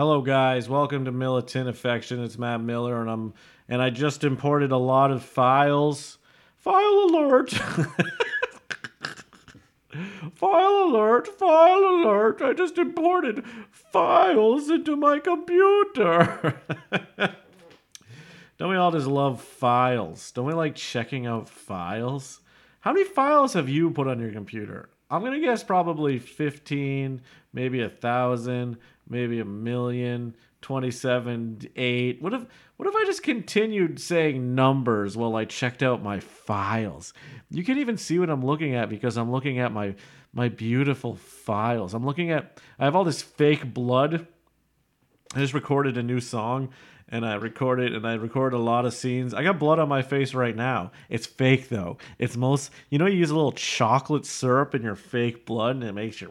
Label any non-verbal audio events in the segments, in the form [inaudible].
Hello, guys. Welcome to Militant Affection. It's Matt Miller, and I'm and I just imported a lot of files. File alert! [laughs] file alert! File alert! I just imported files into my computer. [laughs] Don't we all just love files? Don't we like checking out files? How many files have you put on your computer? I'm gonna guess probably 15, maybe a thousand, maybe a million, 27, 8. What if what if I just continued saying numbers while I checked out my files? You can't even see what I'm looking at because I'm looking at my my beautiful files. I'm looking at I have all this fake blood. I just recorded a new song and I recorded and I recorded a lot of scenes. I got blood on my face right now. It's fake though. It's most you know you use a little chocolate syrup in your fake blood and it makes your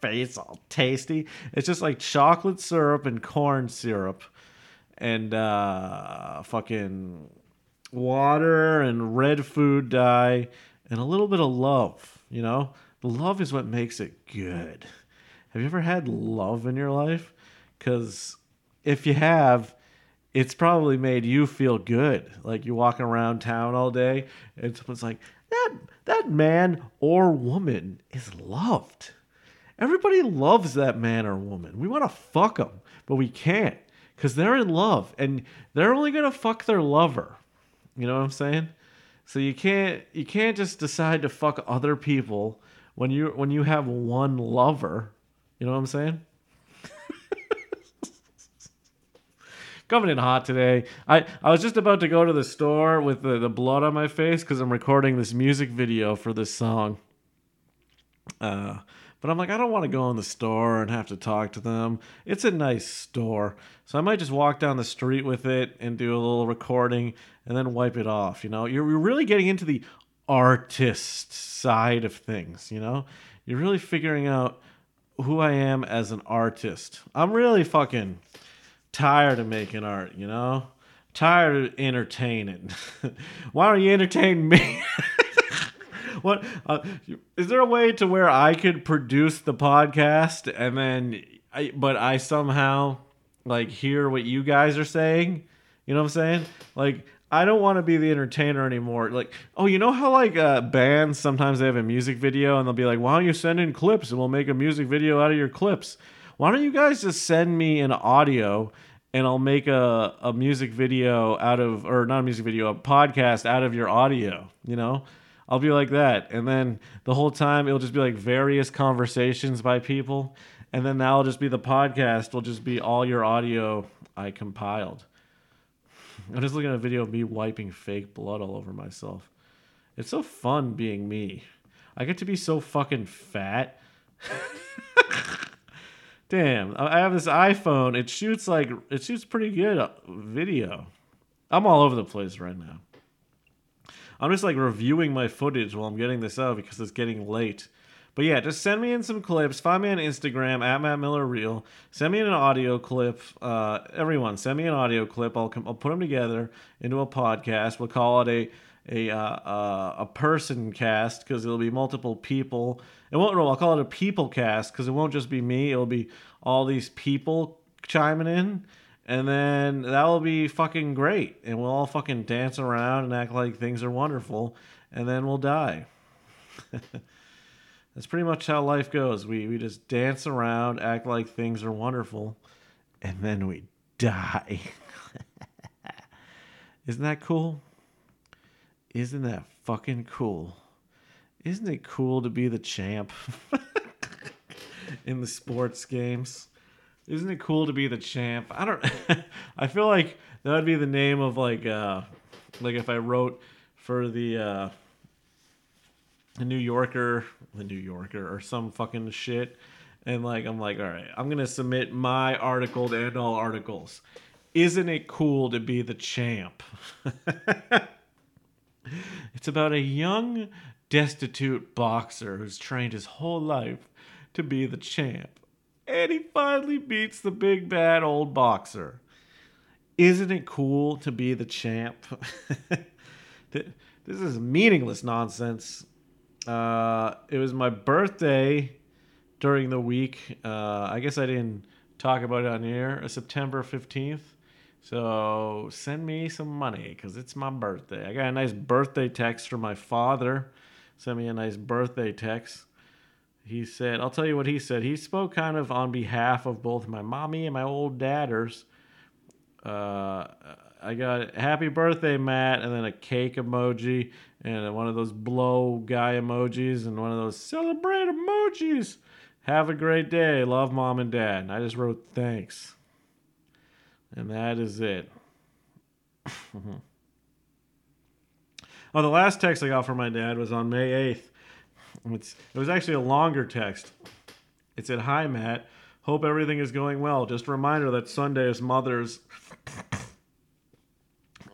face all tasty. It's just like chocolate syrup and corn syrup and uh fucking water and red food dye and a little bit of love, you know? The love is what makes it good. Have you ever had love in your life? Cuz if you have, it's probably made you feel good. Like you're walking around town all day and someone's like, that that man or woman is loved. Everybody loves that man or woman. We want to fuck them, but we can't because they're in love and they're only gonna fuck their lover. You know what I'm saying? So you can't you can't just decide to fuck other people when you when you have one lover. You know what I'm saying? [laughs] coming in hot today. I, I was just about to go to the store with the, the blood on my face because I'm recording this music video for this song. Uh, but I'm like, I don't want to go in the store and have to talk to them. It's a nice store. So I might just walk down the street with it and do a little recording and then wipe it off. You know, you're really getting into the artist side of things, you know? You're really figuring out who I am as an artist. I'm really fucking tired of making art, you know? Tired of entertaining. [laughs] Why don't you entertain me? [laughs] [laughs] what uh, is there a way to where I could produce the podcast and then I, but I somehow like hear what you guys are saying? You know what I'm saying? Like I don't want to be the entertainer anymore. Like, oh, you know how like uh, bands sometimes they have a music video and they'll be like, "Why don't you send in clips and we'll make a music video out of your clips?" Why don't you guys just send me an audio and I'll make a, a music video out of, or not a music video, a podcast out of your audio, you know? I'll be like that. And then the whole time it'll just be like various conversations by people. And then that'll just be the podcast, will just be all your audio I compiled. [laughs] I'm just looking at a video of me wiping fake blood all over myself. It's so fun being me. I get to be so fucking fat. [laughs] Damn, I have this iPhone. It shoots like it shoots pretty good uh, video. I'm all over the place right now. I'm just like reviewing my footage while I'm getting this out because it's getting late. But yeah, just send me in some clips. Find me on Instagram at Matt Miller Real. Send me an audio clip. Uh, everyone, send me an audio clip. I'll I'll put them together into a podcast. We'll call it a a uh, uh, a person cast because it'll be multiple people. It won't. No, I'll call it a people cast because it won't just be me. It'll be all these people chiming in, and then that will be fucking great. And we'll all fucking dance around and act like things are wonderful, and then we'll die. [laughs] That's pretty much how life goes. We we just dance around, act like things are wonderful, and then we die. [laughs] Isn't that cool? Isn't that fucking cool? Isn't it cool to be the champ [laughs] in the sports games? Isn't it cool to be the champ? I don't [laughs] I feel like that would be the name of like uh like if I wrote for the uh the New Yorker, the New Yorker or some fucking shit and like I'm like, all right, I'm to submit my article to end all articles. Isn't it cool to be the champ? [laughs] It's about a young, destitute boxer who's trained his whole life to be the champ. And he finally beats the big bad old boxer. Isn't it cool to be the champ? [laughs] this is meaningless nonsense. Uh, it was my birthday during the week. Uh, I guess I didn't talk about it on air. September 15th. So send me some money because it's my birthday. I got a nice birthday text from my father. Send me a nice birthday text. He said, I'll tell you what he said. He spoke kind of on behalf of both my mommy and my old dadders. Uh, I got happy birthday, Matt, and then a cake emoji and one of those blow guy emojis and one of those celebrate emojis. Have a great day. Love mom and dad. And I just wrote thanks. And that is it. [laughs] oh, the last text I got from my dad was on May 8th. It's, it was actually a longer text. It said, Hi, Matt. Hope everything is going well. Just a reminder that Sunday is Mother's [laughs]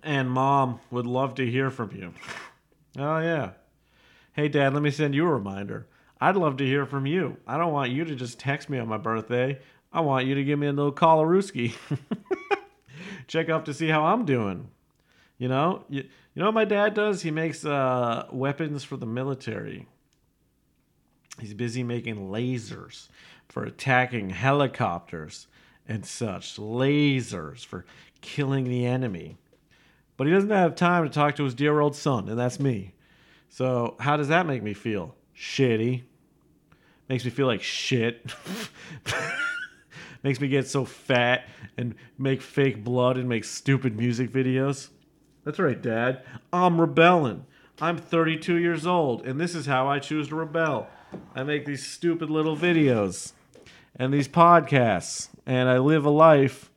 and Mom would love to hear from you. Oh, yeah. Hey, Dad, let me send you a reminder. I'd love to hear from you. I don't want you to just text me on my birthday. I want you to give me a little call [laughs] Check up to see how I'm doing. You know, you, you know what my dad does? He makes uh, weapons for the military. He's busy making lasers for attacking helicopters and such. Lasers for killing the enemy. But he doesn't have time to talk to his dear old son, and that's me. So, how does that make me feel? Shitty. Makes me feel like shit. [laughs] Makes me get so fat and make fake blood and make stupid music videos. That's right, Dad. I'm rebelling. I'm 32 years old, and this is how I choose to rebel. I make these stupid little videos and these podcasts, and I live a life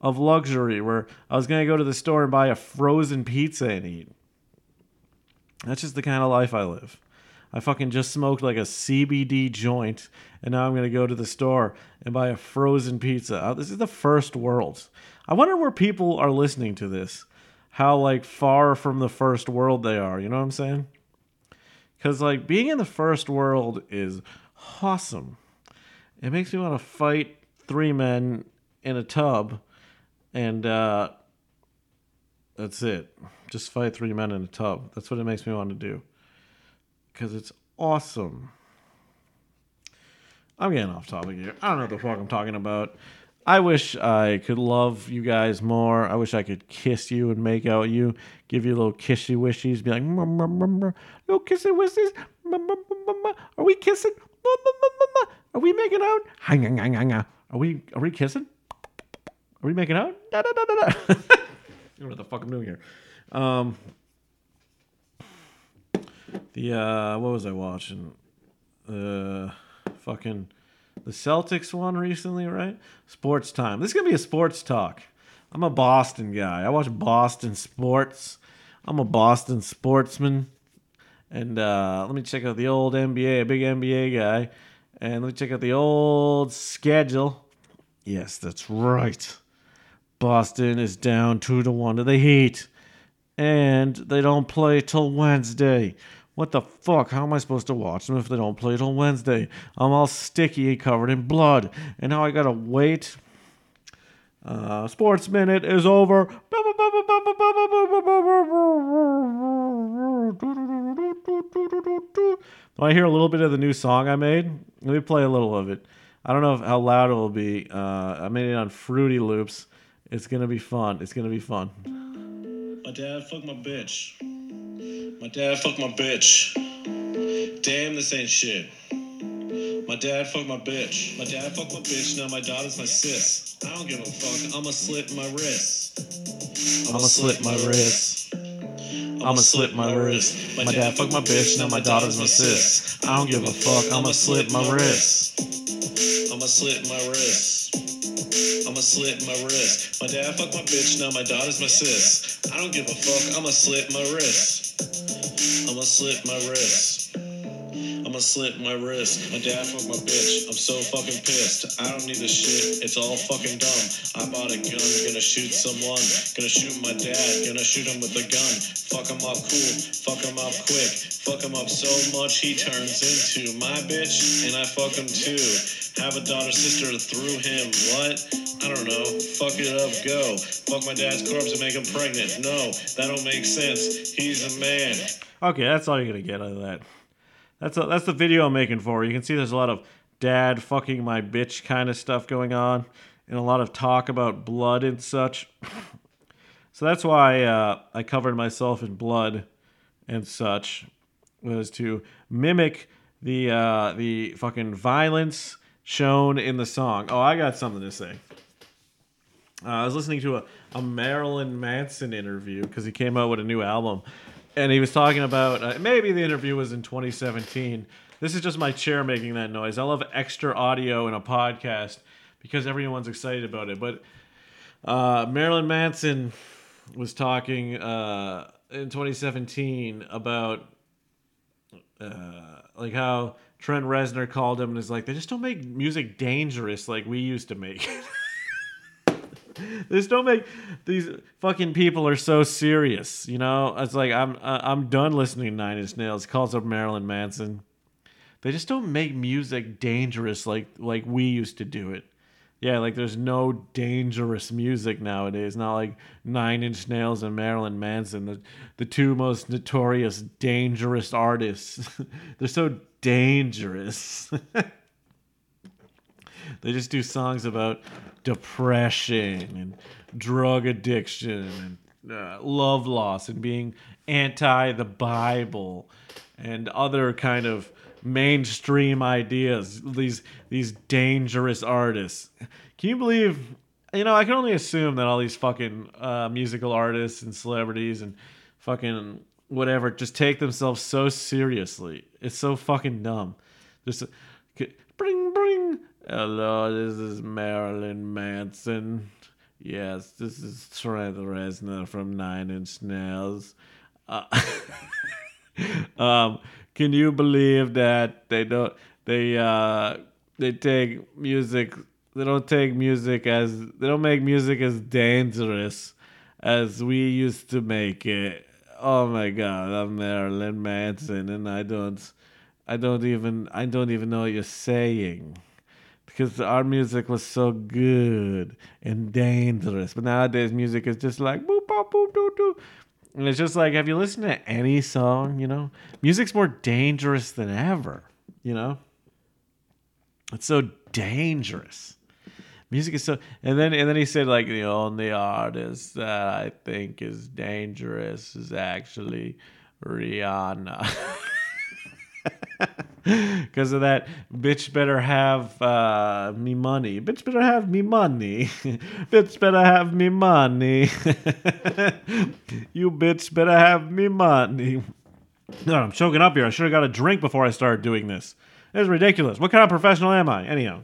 of luxury where I was going to go to the store and buy a frozen pizza and eat. That's just the kind of life I live. I fucking just smoked like a CBD joint, and now I'm going to go to the store and buy a frozen pizza. Uh, this is the first world. I wonder where people are listening to this. How, like, far from the first world they are. You know what I'm saying? Because, like, being in the first world is awesome. It makes me want to fight three men in a tub and uh, that's it. Just fight three men in a tub. That's what it makes me want to do. Because it's awesome. I'm getting off topic here. I don't know what the fuck I'm talking about. I wish I could love you guys more. I wish I could kiss you and make out you, give you little kissy wishies, be like, little kissy wishies. Are we kissing? Are we making out? Are we are we kissing? Are we making out? Da, da, da, da, da. Know [laughs] what the fuck I'm doing here. Um, the uh, what was I watching? Uh, fucking the Celtics won recently, right? Sports time. This is gonna be a sports talk. I'm a Boston guy. I watch Boston sports. I'm a Boston sportsman. And uh, let me check out the old NBA, a big NBA guy. And let me check out the old schedule. Yes, that's right. Boston is down two to one to the Heat, and they don't play till Wednesday. What the fuck? How am I supposed to watch them if they don't play till Wednesday? I'm all sticky covered in blood, and now I gotta wait. Uh, sports minute is over. To hear a little bit of the new song I made? Let me play a little of it. I don't know if, how loud it will be. Uh, I made it on Fruity Loops. It's gonna be fun. It's gonna be fun. My dad fucked my bitch. My dad fucked my bitch. Damn, this ain't shit. My dad fucked my bitch. My dad fucked my bitch. Now my daughter's my sis. I don't give a fuck. I'ma slit my wrist. I'ma slit my wrist. I'ma slit my wrist. My dad fucked my bitch. Now my daughter's my sis. I don't give a fuck. I'ma slit my wrist. I'ma slit my wrist. I'ma slit my wrist. My dad fucked my bitch, now my daughter's my sis. I don't give a fuck, I'ma slit my wrist. I'ma slit my wrist. I'ma slit my wrist. My dad fucked my bitch. I'm so fucking pissed. I don't need this shit. It's all fucking dumb. I bought a gun, gonna shoot someone. Gonna shoot my dad, gonna shoot him with a gun. Fuck him up cool, fuck him up quick. Fuck him up so much he turns into my bitch, and I fuck him too. Have a daughter sister through him. What? I don't know. Fuck it up, go. Fuck my dad's corpse and make him pregnant. No, that don't make sense. He's a man. Okay, that's all you're gonna get out of that. That's a, that's the video I'm making for. You can see there's a lot of dad fucking my bitch kind of stuff going on. and a lot of talk about blood and such. [laughs] So that's why uh, I covered myself in blood and such was to mimic the uh, the fucking violence shown in the song. Oh, I got something to say. Uh, I was listening to a, a Marilyn Manson interview because he came out with a new album, and he was talking about uh, maybe the interview was in 2017. This is just my chair making that noise. I love extra audio in a podcast because everyone's excited about it. But uh, Marilyn Manson was talking uh, in 2017 about uh, like how Trent Reznor called him and is like, they just don't make music dangerous like we used to make. [laughs] they just don't make these fucking people are so serious, you know. It's like I'm uh, I'm done listening to Nine Inch Nails. Calls up Marilyn Manson. They just don't make music dangerous like like we used to do it. Yeah, like there's no dangerous music nowadays. Not like Nine Inch Nails and Marilyn Manson, the the two most notorious dangerous artists. [laughs] They're so dangerous. [laughs] they just do songs about depression and drug addiction and uh, love loss and being anti the Bible and other kind of mainstream ideas. These these dangerous artists. Can you believe? You know, I can only assume that all these fucking uh, musical artists and celebrities and fucking whatever just take themselves so seriously. It's so fucking dumb. Just bring bring. Hello, this is Marilyn Manson. Yes, this is Trent Reznor from Nine Inch Nails. Uh, [laughs] um, can you believe that they don't they uh they take music they don't take music as they don't make music as dangerous as we used to make it. Oh my god, I'm Marilyn Manson and I don't I don't even I don't even know what you're saying. Because our music was so good and dangerous. But nowadays music is just like boop boop boop doo doo. And it's just like, have you listened to any song? You know, music's more dangerous than ever. You know, it's so dangerous. Music is so, and then and then he said like the only artist that I think is dangerous is actually Rihanna. [laughs] [laughs] Because of that, bitch better have uh, me money. Bitch better have me money. [laughs] bitch better have me money. [laughs] you bitch better have me money. No, I'm choking up here. I should have got a drink before I started doing this. This is ridiculous. What kind of professional am I? Anyhow.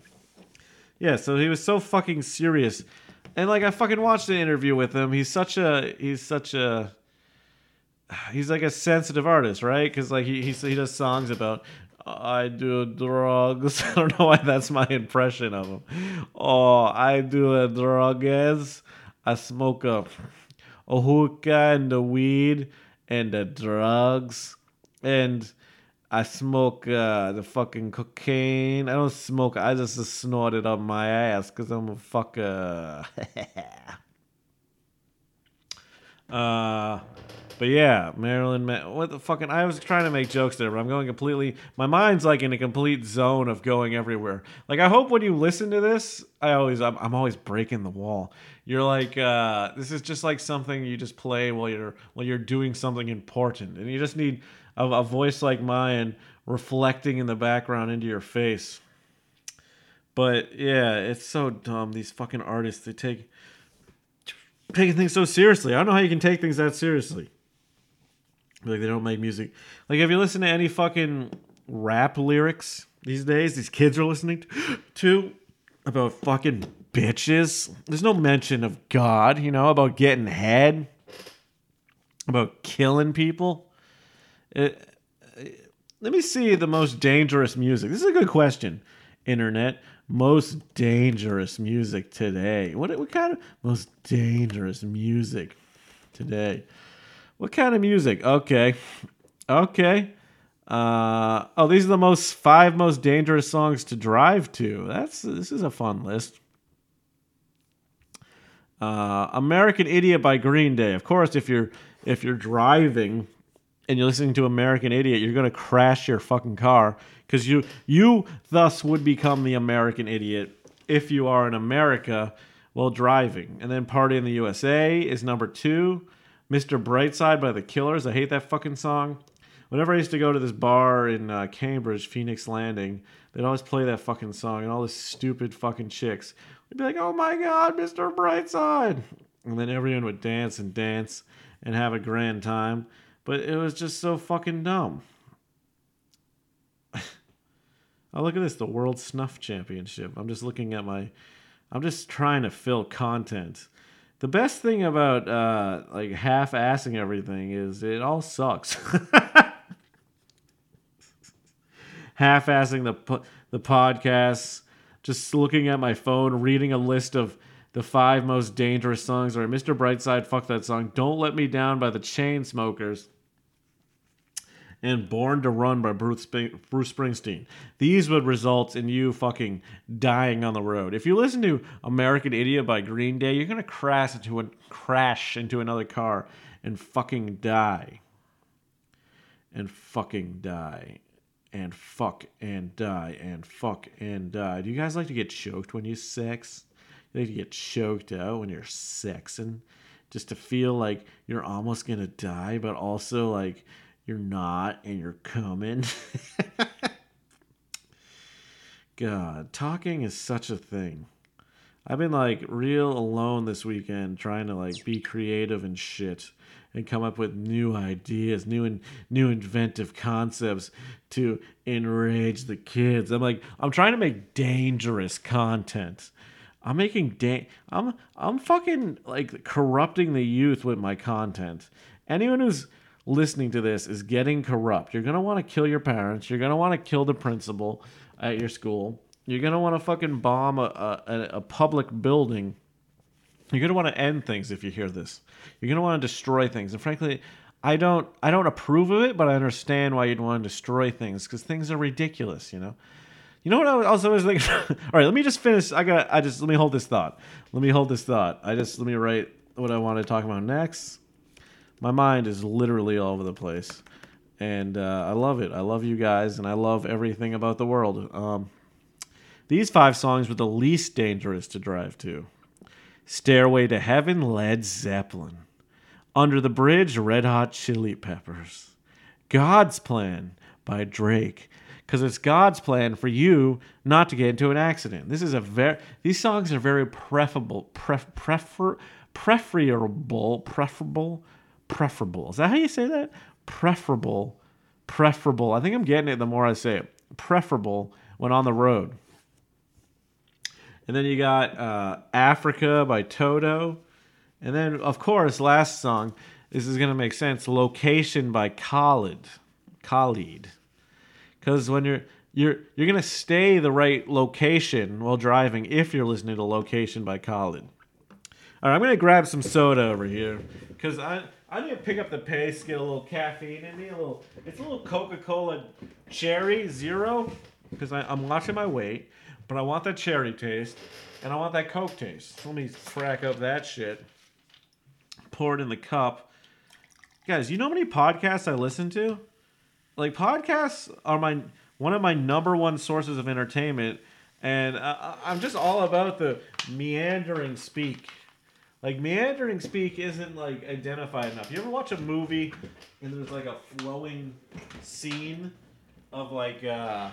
Yeah, so he was so fucking serious. And like I fucking watched the interview with him. He's such a he's such a he's like a sensitive artist, right? Because like he, he he does songs about I do drugs. [laughs] I don't know why that's my impression of him. Oh, I do drugs. I smoke a, a hookah and the weed and the drugs. And I smoke uh, the fucking cocaine. I don't smoke. I just snort it up my ass because I'm a fucker. [laughs] uh, but yeah, Marilyn. What the fucking? I was trying to make jokes there, but I'm going completely. My mind's like in a complete zone of going everywhere. Like I hope when you listen to this, I always I'm, I'm always breaking the wall. You're like, uh, this is just like something you just play while you're while you're doing something important, and you just need a, a voice like mine reflecting in the background into your face. But yeah, it's so dumb. These fucking artists, they take taking things so seriously. I don't know how you can take things that seriously. Like they don't make music. Like if you listen to any fucking rap lyrics these days, these kids are listening [gasps] to about fucking bitches. There's no mention of God, you know, about getting head, about killing people. It, let me see the most dangerous music. This is a good question. Internet most dangerous music today. What what kind of most dangerous music today? What kind of music? Okay. Okay. Uh, oh, these are the most five most dangerous songs to drive to. That's this is a fun list. Uh, American Idiot by Green Day. Of course, if you're if you're driving and you're listening to American Idiot, you're gonna crash your fucking car because you you thus would become the American Idiot if you are in America while driving. And then Party in the USA is number two. Mr. Brightside by the Killers. I hate that fucking song. Whenever I used to go to this bar in uh, Cambridge, Phoenix Landing, they'd always play that fucking song, and all the stupid fucking chicks would be like, "Oh my god, Mr. Brightside," and then everyone would dance and dance and have a grand time. But it was just so fucking dumb. [laughs] oh, look at this, the World Snuff Championship. I'm just looking at my. I'm just trying to fill content. The best thing about uh, like half-assing everything is it all sucks. [laughs] half-assing the po- the podcasts, just looking at my phone, reading a list of the five most dangerous songs. Or Mr. Brightside, fuck that song. Don't Let Me Down by the Chainsmokers. And Born to Run by Bruce, Sp- Bruce Springsteen. These would result in you fucking dying on the road. If you listen to American Idiot by Green Day, you're gonna crash into a, crash into another car and fucking die. And fucking die and fuck and die and fuck and die. Do you guys like to get choked when you sex? You like to get choked out when you're sexing? Just to feel like you're almost gonna die, but also like you're not and you're coming. [laughs] God, talking is such a thing. I've been like real alone this weekend trying to like be creative and shit and come up with new ideas, new and new inventive concepts to enrage the kids. I'm like I'm trying to make dangerous content. I'm making da- I'm I'm fucking like corrupting the youth with my content. Anyone who's listening to this is getting corrupt. You're going to want to kill your parents. You're going to want to kill the principal at your school. You're going to want to fucking bomb a, a, a public building. You're going to want to end things if you hear this. You're going to want to destroy things. And frankly, I don't I don't approve of it, but I understand why you'd want to destroy things because things are ridiculous, you know. You know what I also was thinking? [laughs] All right, let me just finish. I got. I just let me hold this thought. Let me hold this thought. I just let me write what I want to talk about next my mind is literally all over the place. And uh, i love it. I love you guys and i love everything about the world. Um, these five songs were the least dangerous to drive to. Stairway to heaven led zeppelin. Under the bridge red hot chili peppers. God's plan by drake. Because it's god's plan for you not to get into an accident. This is a very these songs are very preferable pref, prefer preferable preferable preferable. Is that how you say that? Preferable. Preferable. I think I'm getting it the more I say it. Preferable when on the road. And then you got uh, Africa by Toto. And then, of course, last song, this is going to make sense, Location by Khalid. Khalid. Because when you're you're you're gonna stay the right location while driving if you're listening to Location by Khalid. All right, I'm gonna grab some soda over here because I I need to pick up the pace, get a little caffeine in me, a little. It's a little Coca-Cola Cherry Zero because I'm watching my weight, but I want that cherry taste and I want that Coke taste. Let me crack up that shit. Pour it in the cup. Guys, you know how many podcasts I listen to? Like podcasts are my one of my number one sources of entertainment, and I, I'm just all about the meandering speak like meandering speak isn't like identified enough. You ever watch a movie and there's like a flowing scene of like uh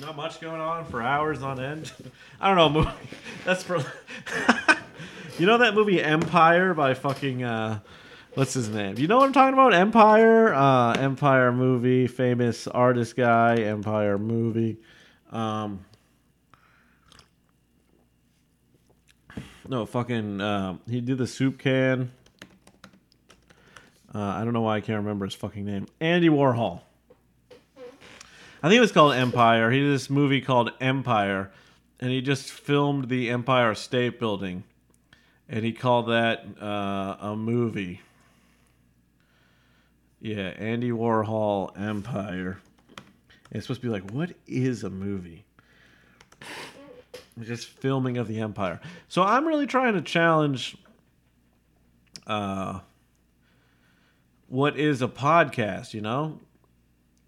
not much going on for hours on end. [laughs] I don't know, movie. [laughs] That's for [laughs] You know that movie Empire by fucking uh what's his name? You know what I'm talking about? Empire, uh Empire movie, famous artist guy, Empire movie. Um No, fucking. Uh, he did the soup can. Uh, I don't know why I can't remember his fucking name. Andy Warhol. I think it was called Empire. He did this movie called Empire, and he just filmed the Empire State Building, and he called that uh, a movie. Yeah, Andy Warhol Empire. And it's supposed to be like, what is a movie? Just filming of the Empire. So I'm really trying to challenge uh, what is a podcast, you know?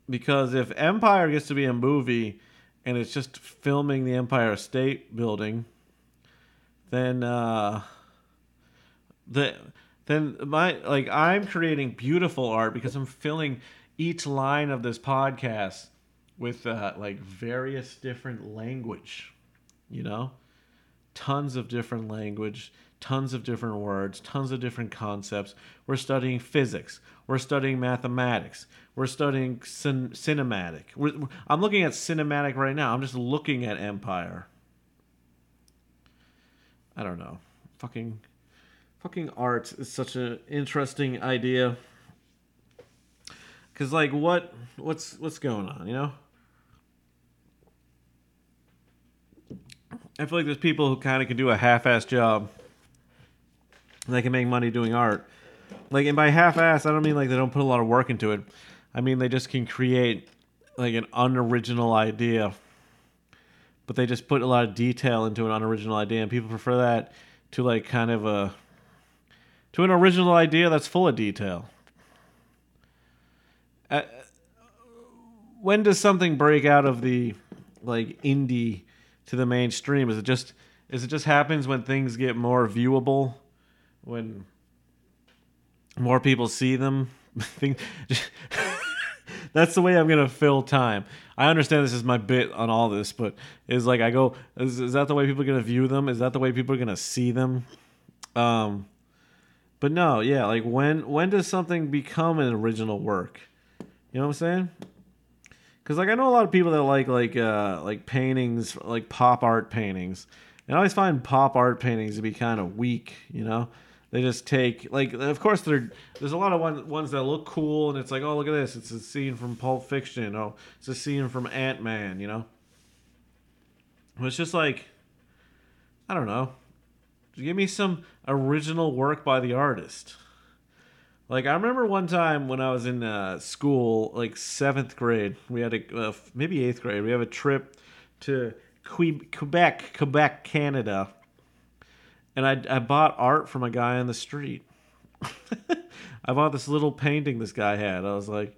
Because if Empire gets to be a movie and it's just filming the Empire State Building, then uh, the then my like I'm creating beautiful art because I'm filling each line of this podcast with uh, like various different language, you know, tons of different language, tons of different words, tons of different concepts. We're studying physics. We're studying mathematics. We're studying cin- cinematic. We're, I'm looking at cinematic right now. I'm just looking at Empire. I don't know. Fucking fucking art is such an interesting idea. Cause like what what's what's going on, you know? I feel like there's people who kind of can do a half-ass job. They can make money doing art. Like, and by half-ass, I don't mean like they don't put a lot of work into it. I mean they just can create like an unoriginal idea, but they just put a lot of detail into an unoriginal idea, and people prefer that to like kind of a to an original idea that's full of detail. Uh, when does something break out of the like indie to the mainstream? Is it just is it just happens when things get more viewable, when more people see them? [laughs] [laughs] That's the way I'm gonna fill time. I understand this is my bit on all this, but is like I go, is, is that the way people are gonna view them? Is that the way people are gonna see them? Um, but no, yeah, like when when does something become an original work? You know what I'm saying? Because like I know a lot of people that like like uh, like paintings, like pop art paintings, and I always find pop art paintings to be kind of weak. You know, they just take like of course there there's a lot of one, ones that look cool, and it's like oh look at this, it's a scene from Pulp Fiction, oh it's a scene from Ant Man, you know. But it's just like I don't know. Give me some original work by the artist. Like I remember one time when I was in uh, school, like seventh grade, we had a uh, maybe eighth grade. We have a trip to Quebec, Quebec, Canada, and I I bought art from a guy on the street. [laughs] I bought this little painting this guy had. I was like,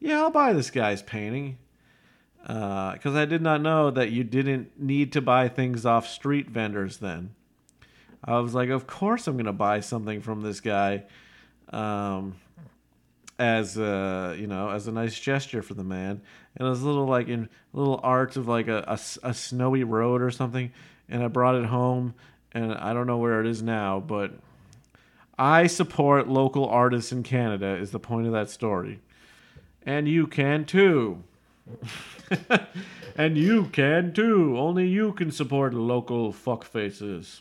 yeah, I'll buy this guy's painting. Because uh, I did not know that you didn't need to buy things off street vendors then. I was like, of course I'm gonna buy something from this guy, um, as a you know as a nice gesture for the man. And it was a little like in little art of like a, a, a snowy road or something. And I brought it home, and I don't know where it is now, but I support local artists in Canada. Is the point of that story, and you can too. [laughs] and you can too. Only you can support local fuckfaces.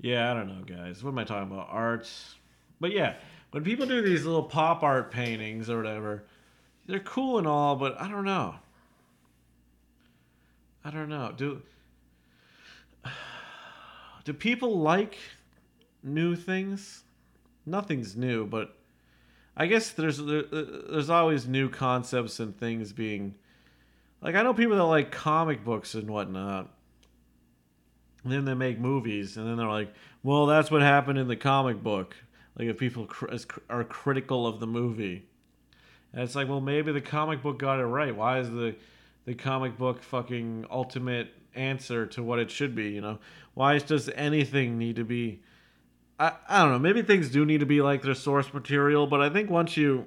Yeah, I don't know, guys. What am I talking about? Arts. But yeah, when people do these little pop art paintings or whatever, they're cool and all, but I don't know. I don't know. Do [sighs] do people like new things? Nothing's new, but I guess there's there's always new concepts and things being like I know people that like comic books and whatnot, and then they make movies, and then they're like, "Well, that's what happened in the comic book." Like if people cr- are critical of the movie, and it's like, well, maybe the comic book got it right. Why is the the comic book fucking ultimate answer to what it should be? You know, why does anything need to be? I, I don't know. Maybe things do need to be like their source material, but I think once you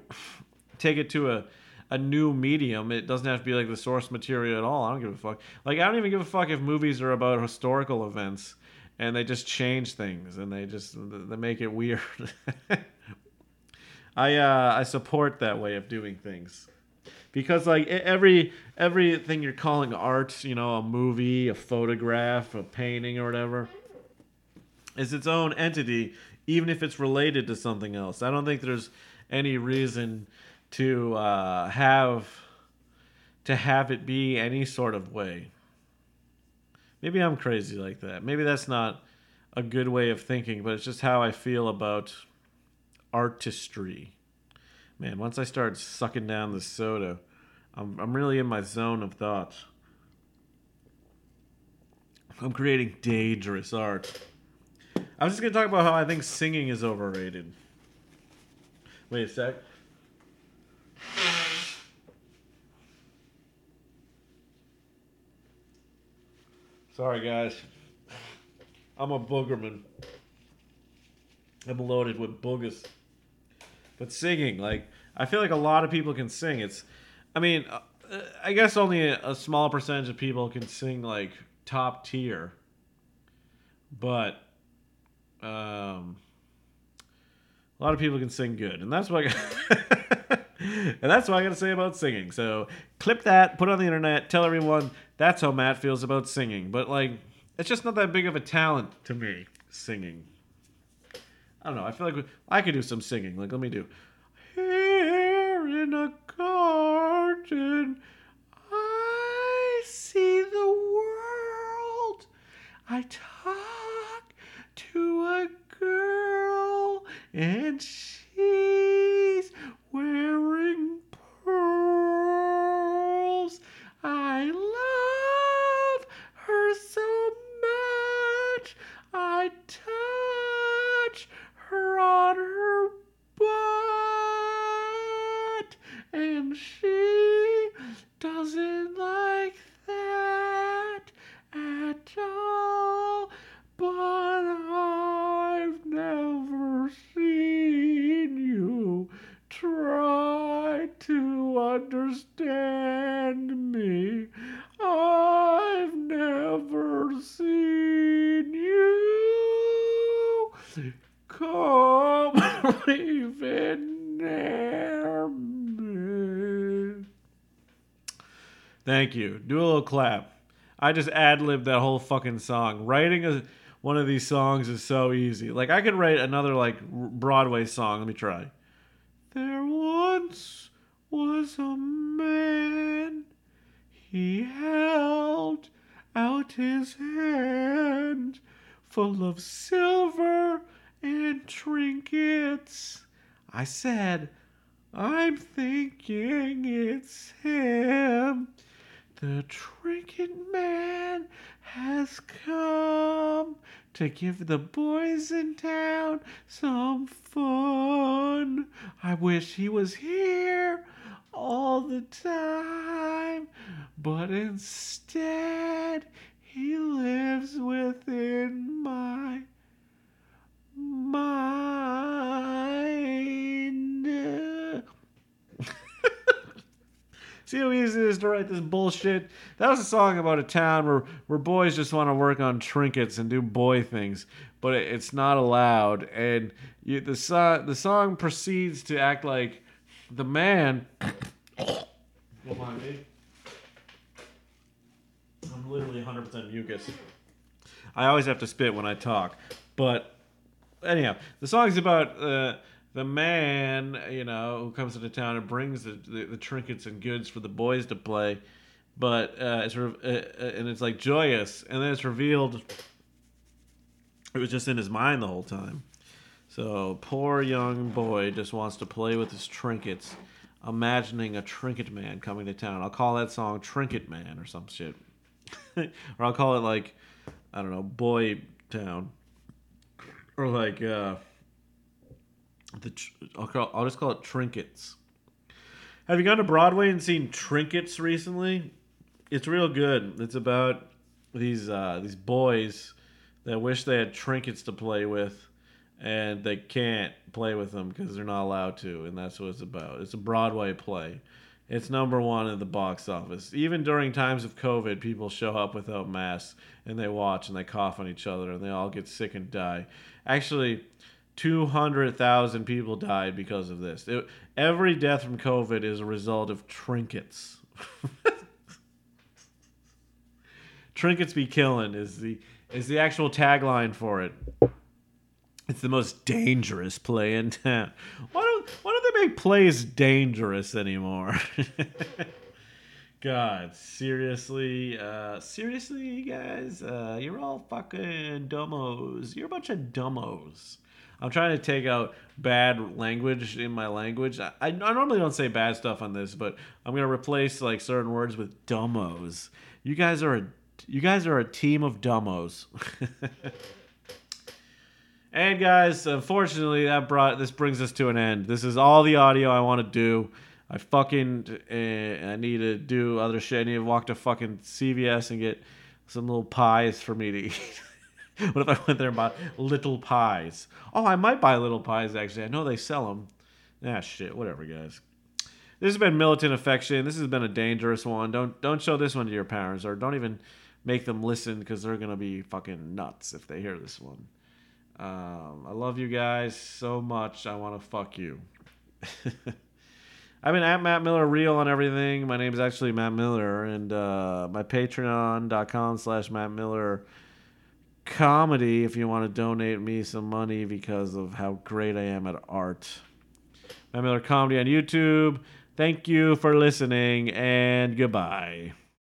take it to a a new medium. It doesn't have to be like the source material at all. I don't give a fuck. Like I don't even give a fuck if movies are about historical events and they just change things and they just they make it weird. [laughs] I uh, I support that way of doing things because like every everything you're calling art, you know, a movie, a photograph, a painting, or whatever, is its own entity, even if it's related to something else. I don't think there's any reason to uh, have to have it be any sort of way. Maybe I'm crazy like that. Maybe that's not a good way of thinking, but it's just how I feel about artistry. Man, once I start sucking down the soda, I'm, I'm really in my zone of thought. I'm creating dangerous art. I was just going to talk about how I think singing is overrated. Wait a sec. Sorry, guys. I'm a boogerman. I'm loaded with boogers. But singing, like, I feel like a lot of people can sing. It's, I mean, uh, uh, I guess only a, a small percentage of people can sing, like, top tier. But, um, a lot of people can sing good. And that's what I. [laughs] [laughs] and that's what I got to say about singing. So clip that, put on the internet, tell everyone that's how Matt feels about singing. But like, it's just not that big of a talent to me, singing. I don't know. I feel like I could do some singing. Like, let me do. Here in a garden, I see the world. I talk to a girl, and she's wearing pearls. I love her so much. I touch her on her butt, and she doesn't like that at all. But I've never seen you try to understand me. I've never seen you come even near me. Thank you. Do a little clap. I just ad libbed that whole fucking song. Writing a, one of these songs is so easy. Like I could write another like Broadway song. Let me try. There once was a man. He held out his hand full of silver and trinkets. I said, I'm thinking it's him. The trinket man has come to give the boys in town some fun. I wish he was here all the time, but instead he lives within my mind. See how easy it is to write this bullshit? That was a song about a town where, where boys just want to work on trinkets and do boy things, but it, it's not allowed. And you, the, so, the song proceeds to act like the man. [coughs] Come on. I'm literally 100% mucus. I always have to spit when I talk. But anyhow, the song's about uh, the man, you know, who comes into town and brings the, the, the trinkets and goods for the boys to play. But uh, it's re- uh, uh, and it's like joyous, and then it's revealed it was just in his mind the whole time. So poor young boy just wants to play with his trinkets, imagining a trinket man coming to town. I'll call that song Trinket Man or some shit, [laughs] or I'll call it like I don't know, Boy Town, or like uh, the I'll, call, I'll just call it Trinkets. Have you gone to Broadway and seen Trinkets recently? It's real good. It's about these uh, these boys that wish they had trinkets to play with, and they can't play with them because they're not allowed to, and that's what it's about. It's a Broadway play. It's number one in the box office. Even during times of COVID, people show up without masks and they watch and they cough on each other and they all get sick and die. Actually, 200,000 people died because of this. It, every death from COVID is a result of trinkets. [laughs] trinkets be killing is the is the actual tagline for it. It's the most dangerous play in town. Why don't why don't they make plays dangerous anymore? [laughs] God, seriously, uh, seriously, you guys, uh, you're all fucking dumbos. You're a bunch of dumbos. I'm trying to take out bad language in my language. I, I normally don't say bad stuff on this, but I'm gonna replace like certain words with dumbos. You guys are a you guys are a team of dumbos. [laughs] and guys, unfortunately, that brought this brings us to an end. This is all the audio I want to do. I fucking uh, I need to do other shit. I need to walk to fucking CVS and get some little pies for me to eat. [laughs] [laughs] what if I went there and bought little pies? Oh, I might buy little pies actually. I know they sell them. Ah, shit. Whatever, guys. This has been militant affection. This has been a dangerous one. Don't don't show this one to your parents, or don't even make them listen because they're gonna be fucking nuts if they hear this one. Um, I love you guys so much. I want to fuck you. I've been at Matt Miller Real on everything. My name is actually Matt Miller, and uh, my Patreon.com slash Matt Miller comedy if you want to donate me some money because of how great I am at art. Matt Miller Comedy on YouTube. Thank you for listening, and goodbye.